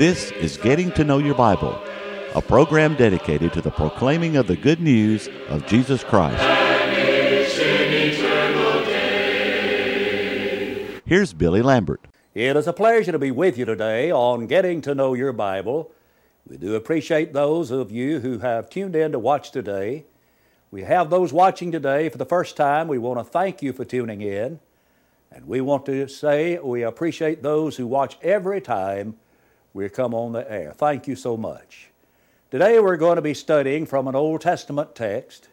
This is Getting to Know Your Bible, a program dedicated to the proclaiming of the good news of Jesus Christ. Here's Billy Lambert. It is a pleasure to be with you today on Getting to Know Your Bible. We do appreciate those of you who have tuned in to watch today. We have those watching today for the first time. We want to thank you for tuning in. And we want to say we appreciate those who watch every time we come on the air. Thank you so much. Today we're going to be studying from an Old Testament text.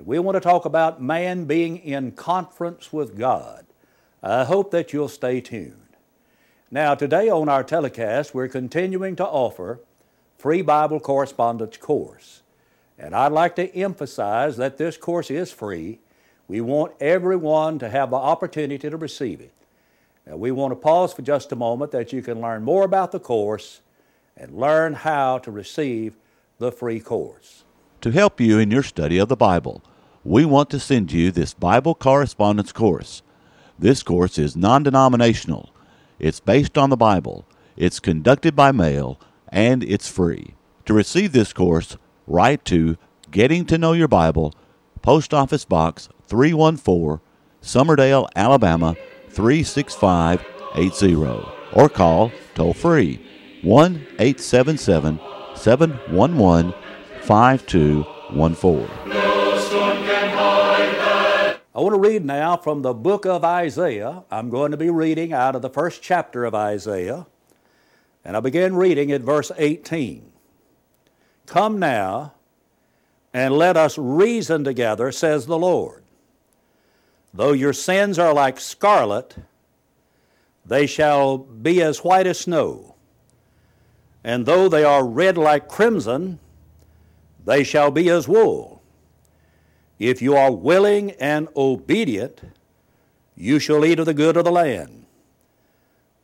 We want to talk about man being in conference with God. I hope that you'll stay tuned. Now, today on our telecast, we're continuing to offer free Bible correspondence course. And I'd like to emphasize that this course is free. We want everyone to have the opportunity to receive it. Now, we want to pause for just a moment that you can learn more about the course and learn how to receive the free course. To help you in your study of the Bible, we want to send you this Bible correspondence course. This course is non denominational, it's based on the Bible, it's conducted by mail, and it's free. To receive this course, write to Getting to Know Your Bible, Post Office Box 314, Summerdale, Alabama 36580, or call toll free 1 877 711 5214. I want to read now from the book of Isaiah. I'm going to be reading out of the first chapter of Isaiah, and I begin reading at verse 18. Come now and let us reason together, says the Lord. Though your sins are like scarlet, they shall be as white as snow. And though they are red like crimson, they shall be as wool. If you are willing and obedient, you shall eat of the good of the land.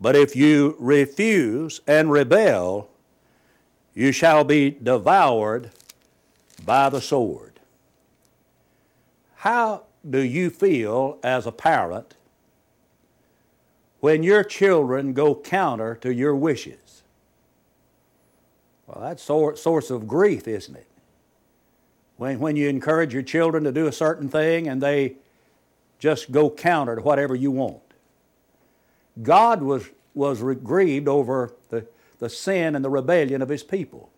But if you refuse and rebel, you shall be devoured by the sword. How do you feel as a parent when your children go counter to your wishes? Well, that's a source of grief, isn't it? When, when you encourage your children to do a certain thing and they just go counter to whatever you want. God was, was grieved over the, the sin and the rebellion of His people.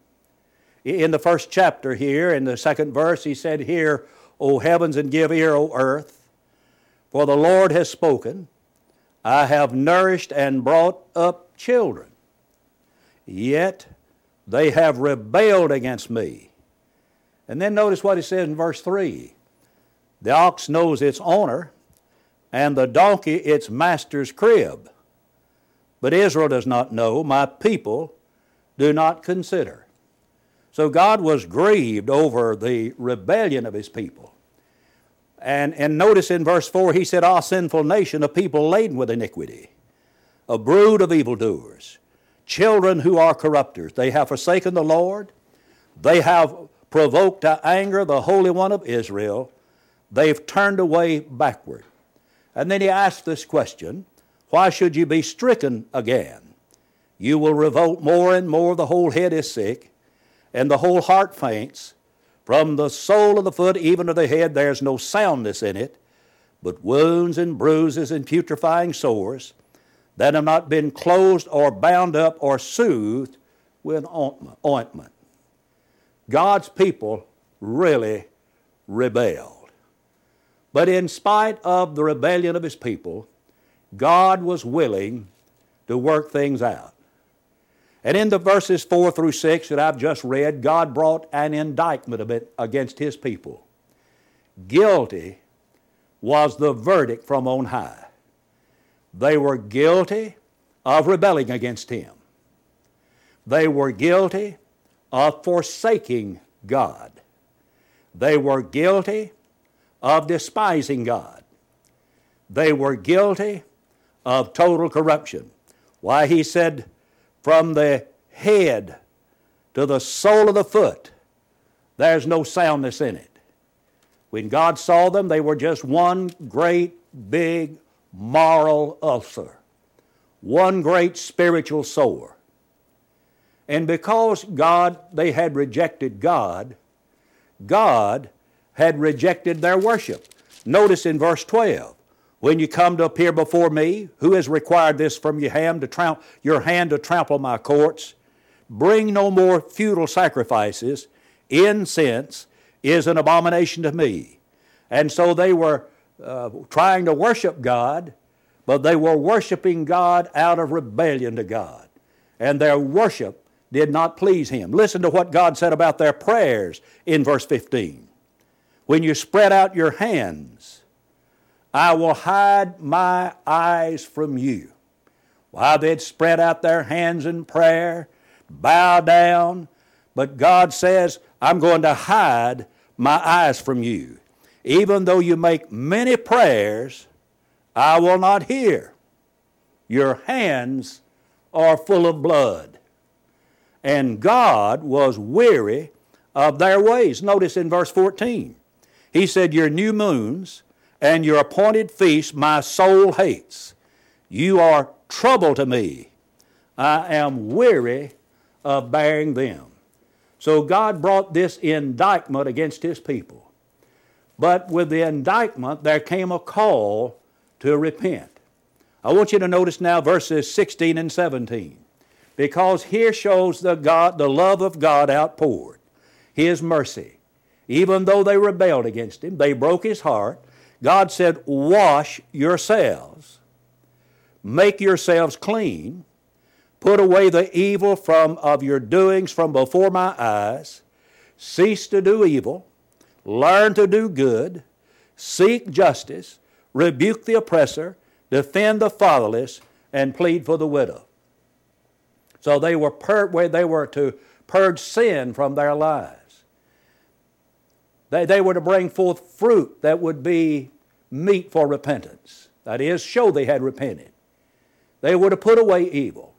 In the first chapter here, in the second verse, He said, Hear, O heavens, and give ear, O earth, for the Lord has spoken. I have nourished and brought up children, yet they have rebelled against me. And then notice what he says in verse 3 The ox knows its owner, and the donkey its master's crib. But Israel does not know, my people do not consider. So God was grieved over the rebellion of his people. And, and notice in verse 4, he said, Ah, sinful nation, a people laden with iniquity, a brood of evildoers, children who are corrupters. They have forsaken the Lord. They have provoked to anger the Holy One of Israel. They've turned away backward. And then he asked this question Why should you be stricken again? You will revolt more and more. The whole head is sick, and the whole heart faints. From the sole of the foot even to the head, there's no soundness in it, but wounds and bruises and putrefying sores that have not been closed or bound up or soothed with ointment. God's people really rebelled. But in spite of the rebellion of His people, God was willing to work things out. And in the verses 4 through 6 that I've just read, God brought an indictment against His people. Guilty was the verdict from on high. They were guilty of rebelling against Him. They were guilty of forsaking God. They were guilty of despising God. They were guilty of total corruption. Why, he said, from the head to the sole of the foot, there's no soundness in it. When God saw them, they were just one great big moral ulcer, one great spiritual sore. And because God, they had rejected God, God had rejected their worship. Notice in verse 12, when you come to appear before me, who has required this from your hand to, tramp, your hand to trample my courts? Bring no more futile sacrifices. Incense is an abomination to me. And so they were uh, trying to worship God, but they were worshiping God out of rebellion to God. And their worship did not please Him. Listen to what God said about their prayers in verse 15. When you spread out your hands, I will hide my eyes from you. While they'd spread out their hands in prayer, bow down, but God says, I'm going to hide my eyes from you. Even though you make many prayers, I will not hear. Your hands are full of blood. And God was weary of their ways. Notice in verse 14, He said, Your new moons and your appointed feasts my soul hates. You are trouble to me. I am weary of bearing them. So God brought this indictment against His people. But with the indictment, there came a call to repent. I want you to notice now verses 16 and 17. Because here shows the God, the love of God outpoured, His mercy. Even though they rebelled against Him, they broke His heart. God said, Wash yourselves, make yourselves clean, put away the evil from of your doings from before my eyes, cease to do evil, learn to do good, seek justice, rebuke the oppressor, defend the fatherless, and plead for the widow. So they were pur- they were to purge sin from their lives. They, they were to bring forth fruit that would be meet for repentance. That is, show they had repented. They were to put away evil,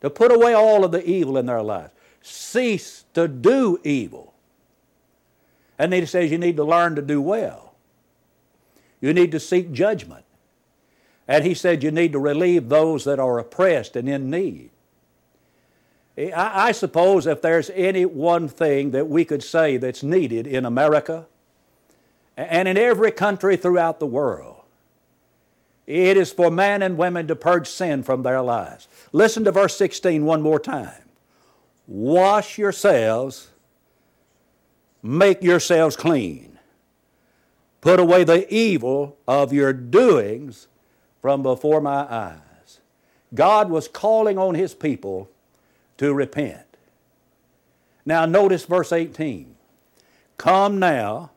to put away all of the evil in their lives. Cease to do evil. And then he says you need to learn to do well. You need to seek judgment. And he said you need to relieve those that are oppressed and in need. I, I, suppose if there's any one thing that we could say that's needed in America and in every country throughout the world, it is for men and women to purge sin from their lives. Listen to verse 16 one more time. Wash yourselves, make yourselves clean. Put away the evil of your doings from before my eyes. God was calling on His people to repent. Now, notice verse 18. Come now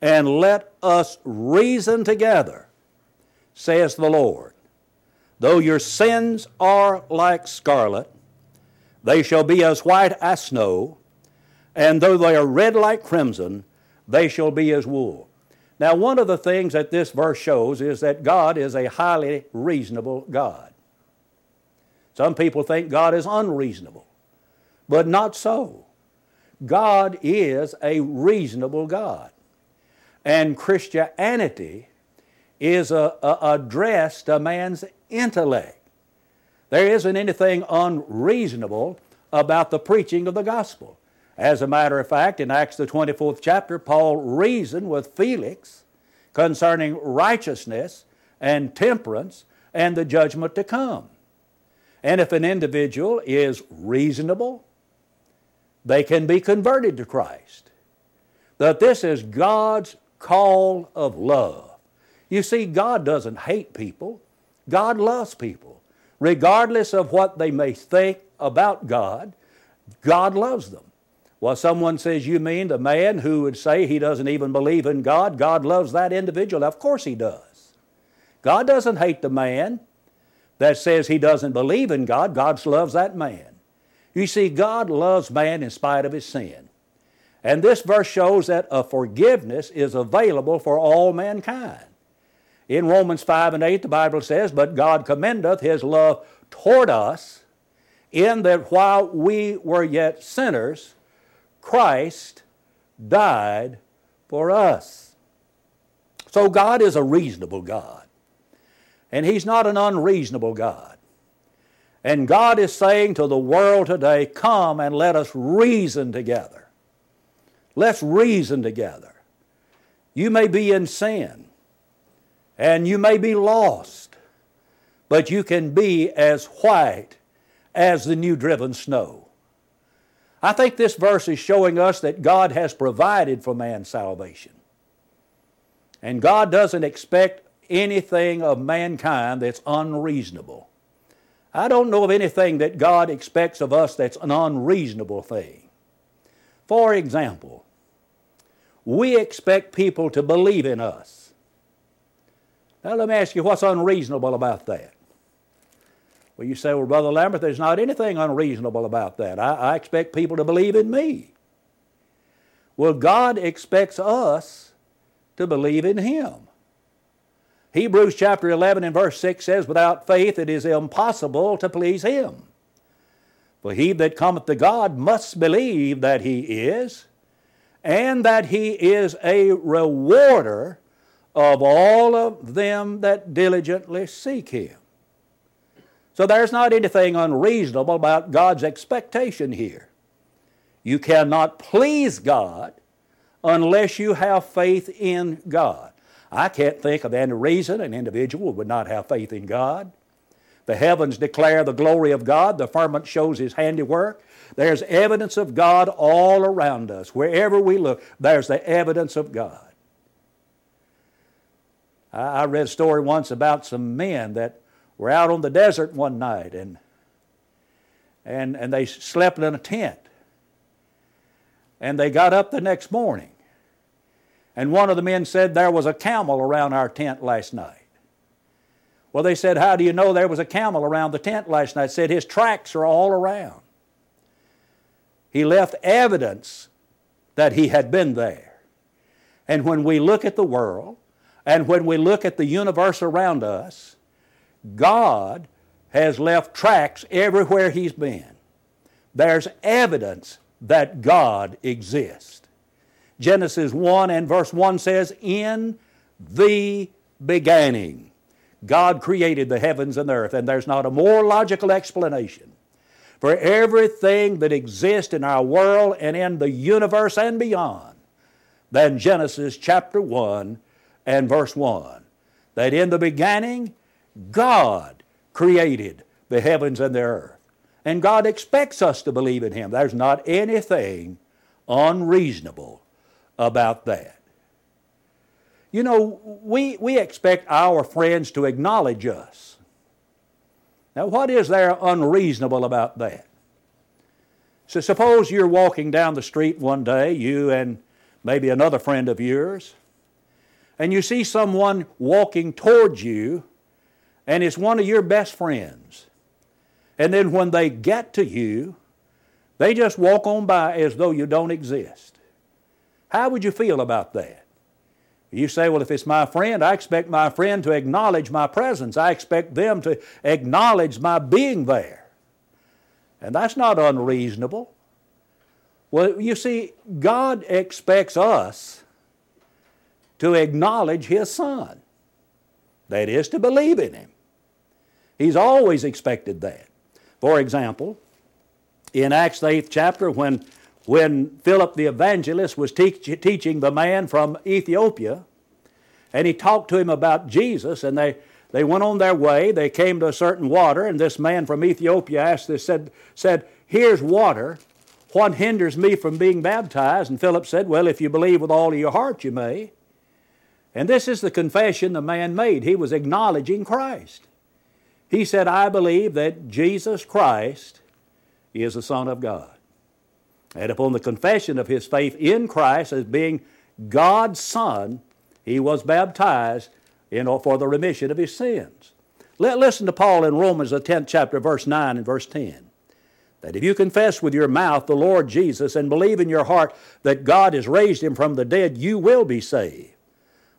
and let us reason together, says the Lord. Though your sins are like scarlet, they shall be as white as snow, and though they are red like crimson, they shall be as wool. Now, one of the things that this verse shows is that God is a highly reasonable God. Some people think God is unreasonable, but not so. God is a reasonable God. And Christianity is a, a address to man's intellect. There isn't anything unreasonable about the preaching of the gospel. As a matter of fact, in Acts the 24th chapter, Paul reasoned with Felix concerning righteousness and temperance and the judgment to come. And if an individual is reasonable, they can be converted to Christ. That this is God's call of love. You see, God doesn't hate people, God loves people. Regardless of what they may think about God, God loves them. Well, someone says, You mean the man who would say he doesn't even believe in God? God loves that individual. Of course he does. God doesn't hate the man that says he doesn't believe in God. God loves that man. You see, God loves man in spite of his sin. And this verse shows that a forgiveness is available for all mankind. In Romans 5 and 8, the Bible says, But God commendeth his love toward us, in that while we were yet sinners, Christ died for us. So God is a reasonable God. And He's not an unreasonable God. And God is saying to the world today, come and let us reason together. Let's reason together. You may be in sin and you may be lost, but you can be as white as the new driven snow. I think this verse is showing us that God has provided for man's salvation. And God doesn't expect anything of mankind that's unreasonable. I don't know of anything that God expects of us that's an unreasonable thing. For example, we expect people to believe in us. Now, let me ask you what's unreasonable about that? Well, you say, well, Brother Lambert, there's not anything unreasonable about that. I, I expect people to believe in me. Well, God expects us to believe in Him. Hebrews chapter 11 and verse 6 says, Without faith it is impossible to please Him. For he that cometh to God must believe that He is, and that He is a rewarder of all of them that diligently seek Him. So there's not anything unreasonable about God's expectation here. You cannot please God unless you have faith in God. I can't think of any reason an individual would not have faith in God. The heavens declare the glory of God, the firmament shows His handiwork. There's evidence of God all around us. Wherever we look, there's the evidence of God. I read a story once about some men that were out on the desert one night and, and, and they slept in a tent. And they got up the next morning and one of the men said, There was a camel around our tent last night. Well, they said, How do you know there was a camel around the tent last night? Said, His tracks are all around. He left evidence that he had been there. And when we look at the world and when we look at the universe around us, God has left tracks everywhere He's been. There's evidence that God exists. Genesis 1 and verse 1 says, In the beginning, God created the heavens and the earth, and there's not a more logical explanation for everything that exists in our world and in the universe and beyond than Genesis chapter 1 and verse 1. That in the beginning, God created the heavens and the earth. And God expects us to believe in Him. There's not anything unreasonable about that. You know, we, we expect our friends to acknowledge us. Now, what is there unreasonable about that? So, suppose you're walking down the street one day, you and maybe another friend of yours, and you see someone walking towards you, and it's one of your best friends. And then when they get to you, they just walk on by as though you don't exist. How would you feel about that? You say, well, if it's my friend, I expect my friend to acknowledge my presence. I expect them to acknowledge my being there. And that's not unreasonable. Well, you see, God expects us to acknowledge His Son. That is, to believe in Him. He's always expected that. For example, in Acts the 8th chapter, when when Philip the evangelist was teach, teaching the man from Ethiopia, and he talked to him about Jesus, and they, they went on their way. They came to a certain water, and this man from Ethiopia asked this, said, said, Here's water. What hinders me from being baptized? And Philip said, Well, if you believe with all your heart, you may. And this is the confession the man made. He was acknowledging Christ. He said, I believe that Jesus Christ is the Son of God and upon the confession of his faith in Christ as being God's Son, he was baptized in, for the remission of his sins. Let, listen to Paul in Romans, the 10th chapter, verse 9 and verse 10. That if you confess with your mouth the Lord Jesus and believe in your heart that God has raised him from the dead, you will be saved.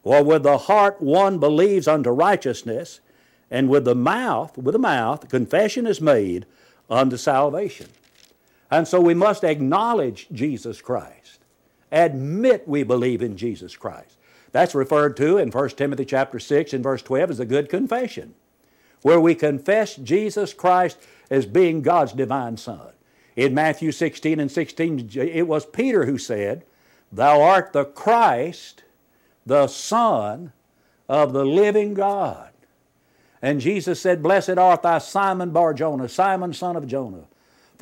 For with the heart one believes unto righteousness, and with the mouth, with the mouth, confession is made unto salvation. And so we must acknowledge Jesus Christ. Admit we believe in Jesus Christ. That's referred to in 1 Timothy chapter 6 and verse 12 as a good confession, where we confess Jesus Christ as being God's divine Son. In Matthew 16 and 16, it was Peter who said, Thou art the Christ, the Son of the living God. And Jesus said, Blessed art thou, Simon Bar Jonah, Simon son of Jonah.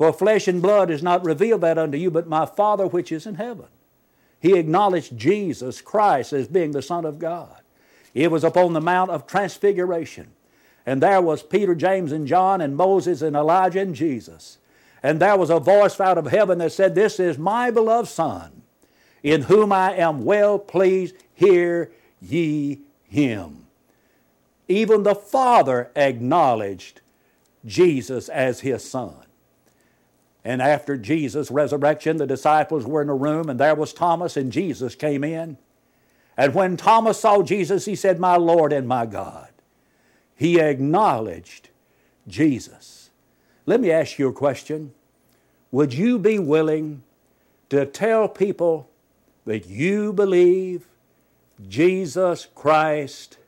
For flesh and blood has not revealed that unto you, but my Father which is in heaven. He acknowledged Jesus Christ as being the Son of God. It was upon the Mount of Transfiguration. And there was Peter, James, and John, and Moses, and Elijah, and Jesus. And there was a voice out of heaven that said, This is my beloved Son, in whom I am well pleased. Hear ye him. Even the Father acknowledged Jesus as his Son. And after Jesus' resurrection, the disciples were in a room, and there was Thomas, and Jesus came in. And when Thomas saw Jesus, he said, My Lord and my God. He acknowledged Jesus. Let me ask you a question. Would you be willing to tell people that you believe Jesus Christ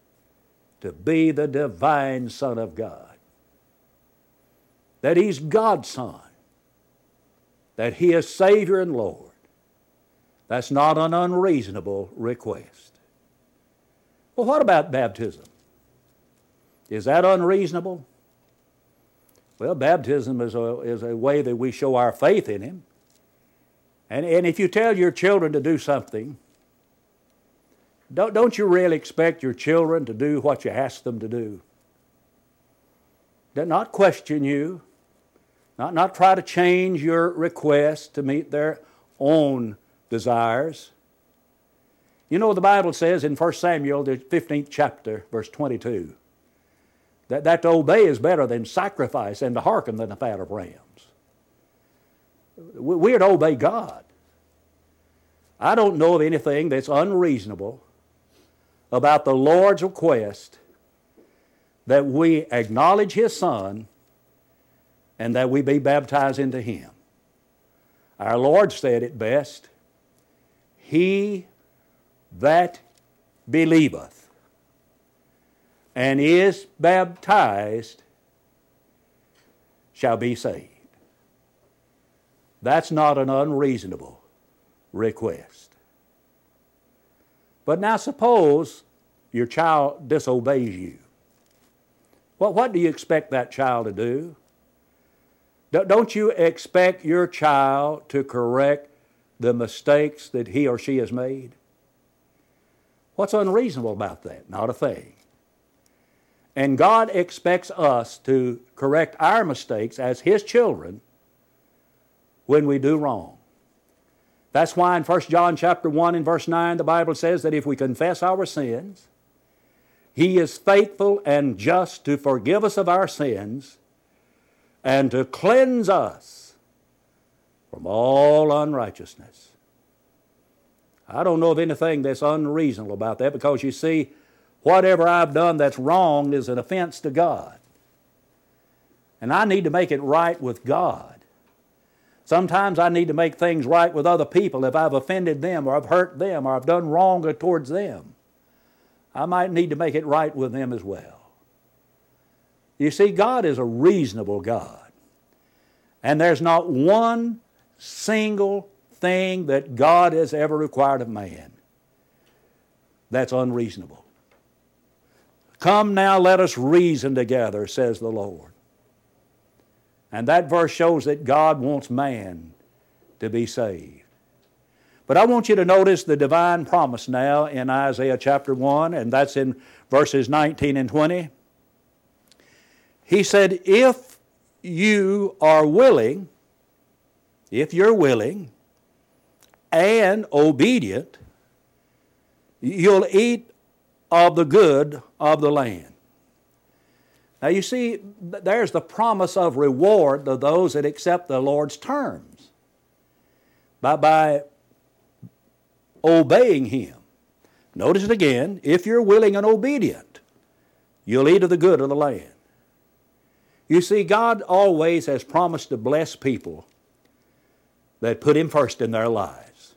to be the divine Son of God. That He's God's Son. That He is Savior and Lord. That's not an unreasonable request. Well, what about baptism? Is that unreasonable? Well, baptism is a, is a way that we show our faith in Him. And, and if you tell your children to do something, don't, don't you really expect your children to do what you ask them to do? they not question you, not, not try to change your request to meet their own desires. You know, the Bible says in 1 Samuel, the 15th chapter, verse 22, that, that to obey is better than sacrifice and to hearken than the fat of rams. We're to obey God. I don't know of anything that's unreasonable about the Lord's request that we acknowledge His Son and that we be baptized into Him. Our Lord said it best He that believeth and is baptized shall be saved. That's not an unreasonable request. But now suppose your child disobeys you. Well, what do you expect that child to do? Don't you expect your child to correct the mistakes that he or she has made? What's unreasonable about that? Not a thing. And God expects us to correct our mistakes as His children when we do wrong. That's why in 1 John chapter 1 and verse 9 the Bible says that if we confess our sins, he is faithful and just to forgive us of our sins and to cleanse us from all unrighteousness. I don't know of anything that's unreasonable about that because you see, whatever I've done that's wrong is an offense to God. And I need to make it right with God. Sometimes I need to make things right with other people if I've offended them or I've hurt them or I've done wrong towards them. I might need to make it right with them as well. You see, God is a reasonable God. And there's not one single thing that God has ever required of man that's unreasonable. Come now, let us reason together, says the Lord. And that verse shows that God wants man to be saved. But I want you to notice the divine promise now in Isaiah chapter 1, and that's in verses 19 and 20. He said, If you are willing, if you're willing and obedient, you'll eat of the good of the land. Now you see, there's the promise of reward to those that accept the Lord's terms by, by obeying Him. Notice it again if you're willing and obedient, you'll eat of the good of the land. You see, God always has promised to bless people that put Him first in their lives.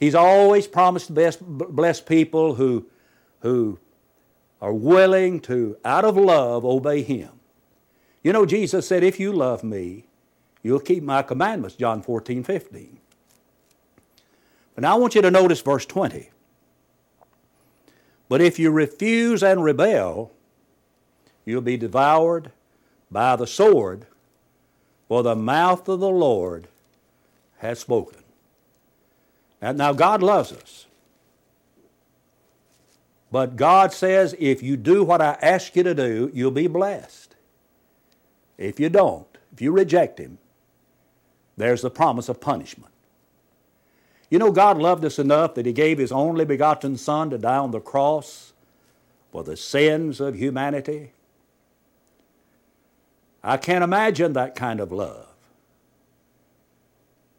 He's always promised to bless people who, who are willing to, out of love, obey Him. You know, Jesus said, If you love me, you'll keep my commandments, John 14, 15. But now I want you to notice verse 20. But if you refuse and rebel, you'll be devoured by the sword, for the mouth of the Lord has spoken. And now God loves us. But God says, if you do what I ask you to do, you'll be blessed. If you don't, if you reject Him, there's the promise of punishment. You know, God loved us enough that He gave His only begotten Son to die on the cross for the sins of humanity. I can't imagine that kind of love.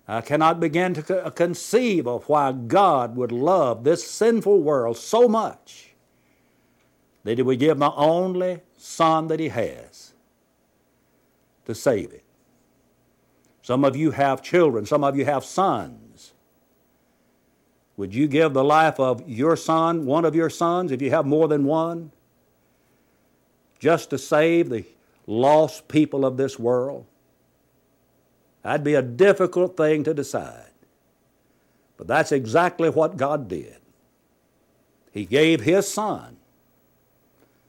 I cannot begin to conceive of why God would love this sinful world so much that He would give the only Son that He has to save it. Some of you have children, some of you have sons. Would you give the life of your son, one of your sons, if you have more than one, just to save the lost people of this world? That'd be a difficult thing to decide. But that's exactly what God did. He gave His Son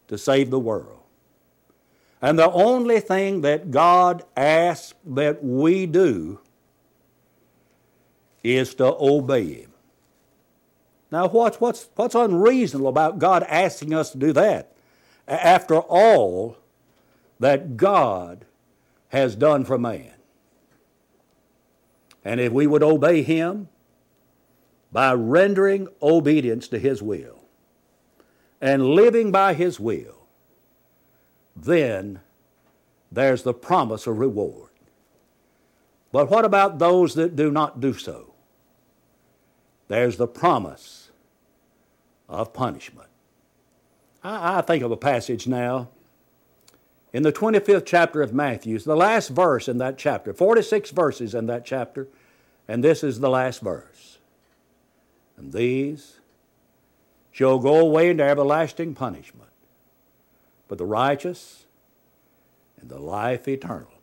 to save the world. And the only thing that God asks that we do is to obey Him. Now, what's, what's, what's unreasonable about God asking us to do that? After all that God has done for man. And if we would obey Him by rendering obedience to His will and living by His will, then there's the promise of reward. But what about those that do not do so? There's the promise of punishment. I, I think of a passage now in the 25th chapter of Matthew, the last verse in that chapter, 46 verses in that chapter, and this is the last verse. And these shall go away into everlasting punishment, but the righteous and the life eternal.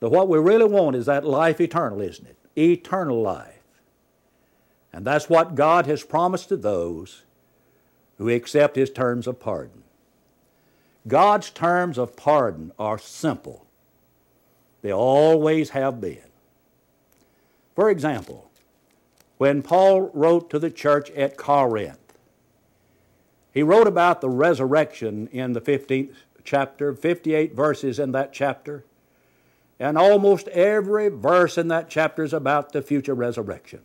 But what we really want is that life eternal, isn't it? Eternal life. And that's what God has promised to those who accept His terms of pardon. God's terms of pardon are simple, they always have been. For example, when Paul wrote to the church at Corinth, he wrote about the resurrection in the 15th chapter, 58 verses in that chapter, and almost every verse in that chapter is about the future resurrection.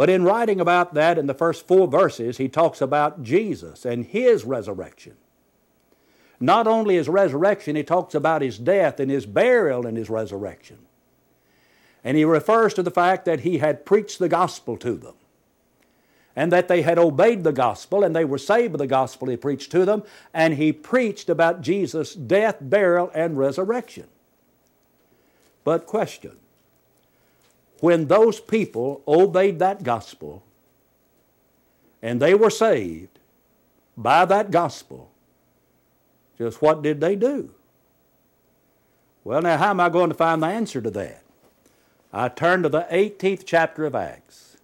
But in writing about that in the first four verses, he talks about Jesus and his resurrection. Not only his resurrection, he talks about his death and his burial and his resurrection. And he refers to the fact that he had preached the gospel to them and that they had obeyed the gospel and they were saved by the gospel he preached to them. And he preached about Jesus' death, burial, and resurrection. But, question when those people obeyed that gospel and they were saved by that gospel, just what did they do? Well, now, how am I going to find the answer to that? I turn to the 18th chapter of Acts,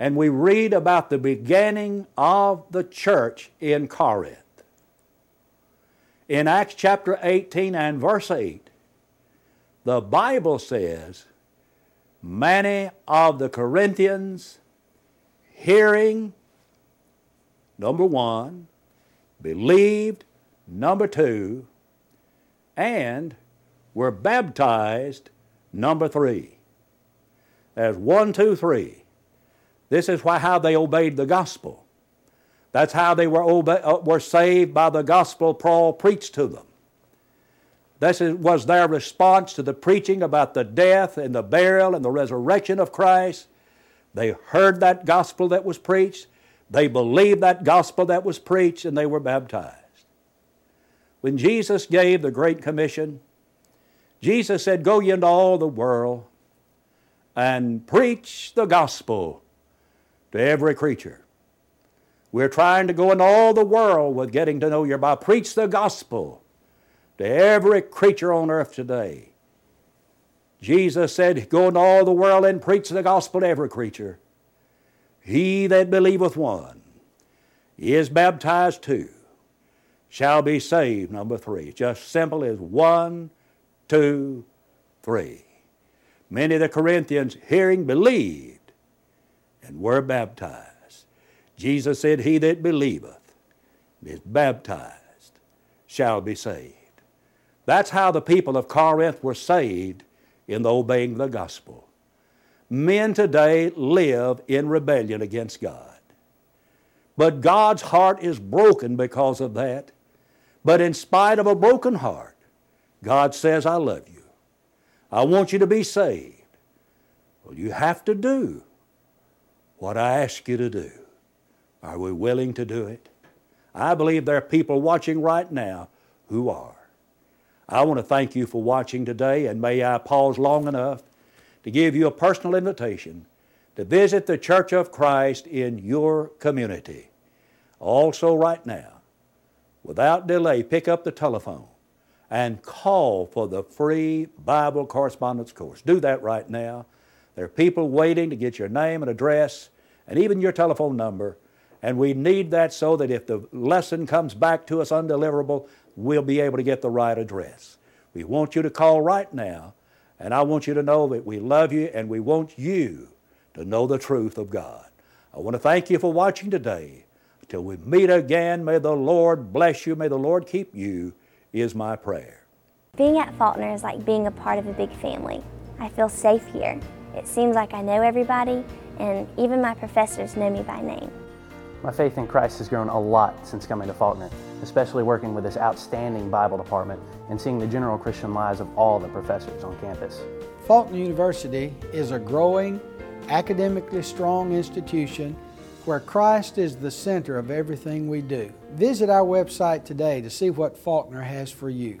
and we read about the beginning of the church in Corinth. In Acts chapter 18 and verse 8, the Bible says many of the Corinthians hearing, number one, believed, number two, and were baptized, number three. There's one, two, three. This is why, how they obeyed the gospel. That's how they were, obe- uh, were saved by the gospel Paul preached to them. This was their response to the preaching about the death and the burial and the resurrection of Christ. They heard that gospel that was preached, they believed that gospel that was preached, and they were baptized. When Jesus gave the Great Commission, Jesus said, Go ye into all the world and preach the gospel to every creature. We're trying to go into all the world with getting to know your Bible Preach the gospel to every creature on earth today. Jesus said, Go into all the world and preach the gospel to every creature. He that believeth one is baptized two shall be saved. Number three. Just simple as one, two, three. Many of the Corinthians, hearing, believed and were baptized. Jesus said, He that believeth is baptized shall be saved. That's how the people of Corinth were saved in obeying the gospel. Men today live in rebellion against God. But God's heart is broken because of that. But in spite of a broken heart, God says, I love you. I want you to be saved. Well, you have to do what I ask you to do. Are we willing to do it? I believe there are people watching right now who are. I want to thank you for watching today, and may I pause long enough to give you a personal invitation to visit the Church of Christ in your community. Also, right now, without delay, pick up the telephone and call for the free Bible correspondence course. Do that right now. There are people waiting to get your name and address and even your telephone number and we need that so that if the lesson comes back to us undeliverable, we'll be able to get the right address. We want you to call right now, and I want you to know that we love you and we want you to know the truth of God. I want to thank you for watching today. Till we meet again, may the Lord bless you, may the Lord keep you, is my prayer. Being at Faulkner is like being a part of a big family. I feel safe here. It seems like I know everybody, and even my professors know me by name. My faith in Christ has grown a lot since coming to Faulkner, especially working with this outstanding Bible department and seeing the general Christian lives of all the professors on campus. Faulkner University is a growing, academically strong institution where Christ is the center of everything we do. Visit our website today to see what Faulkner has for you.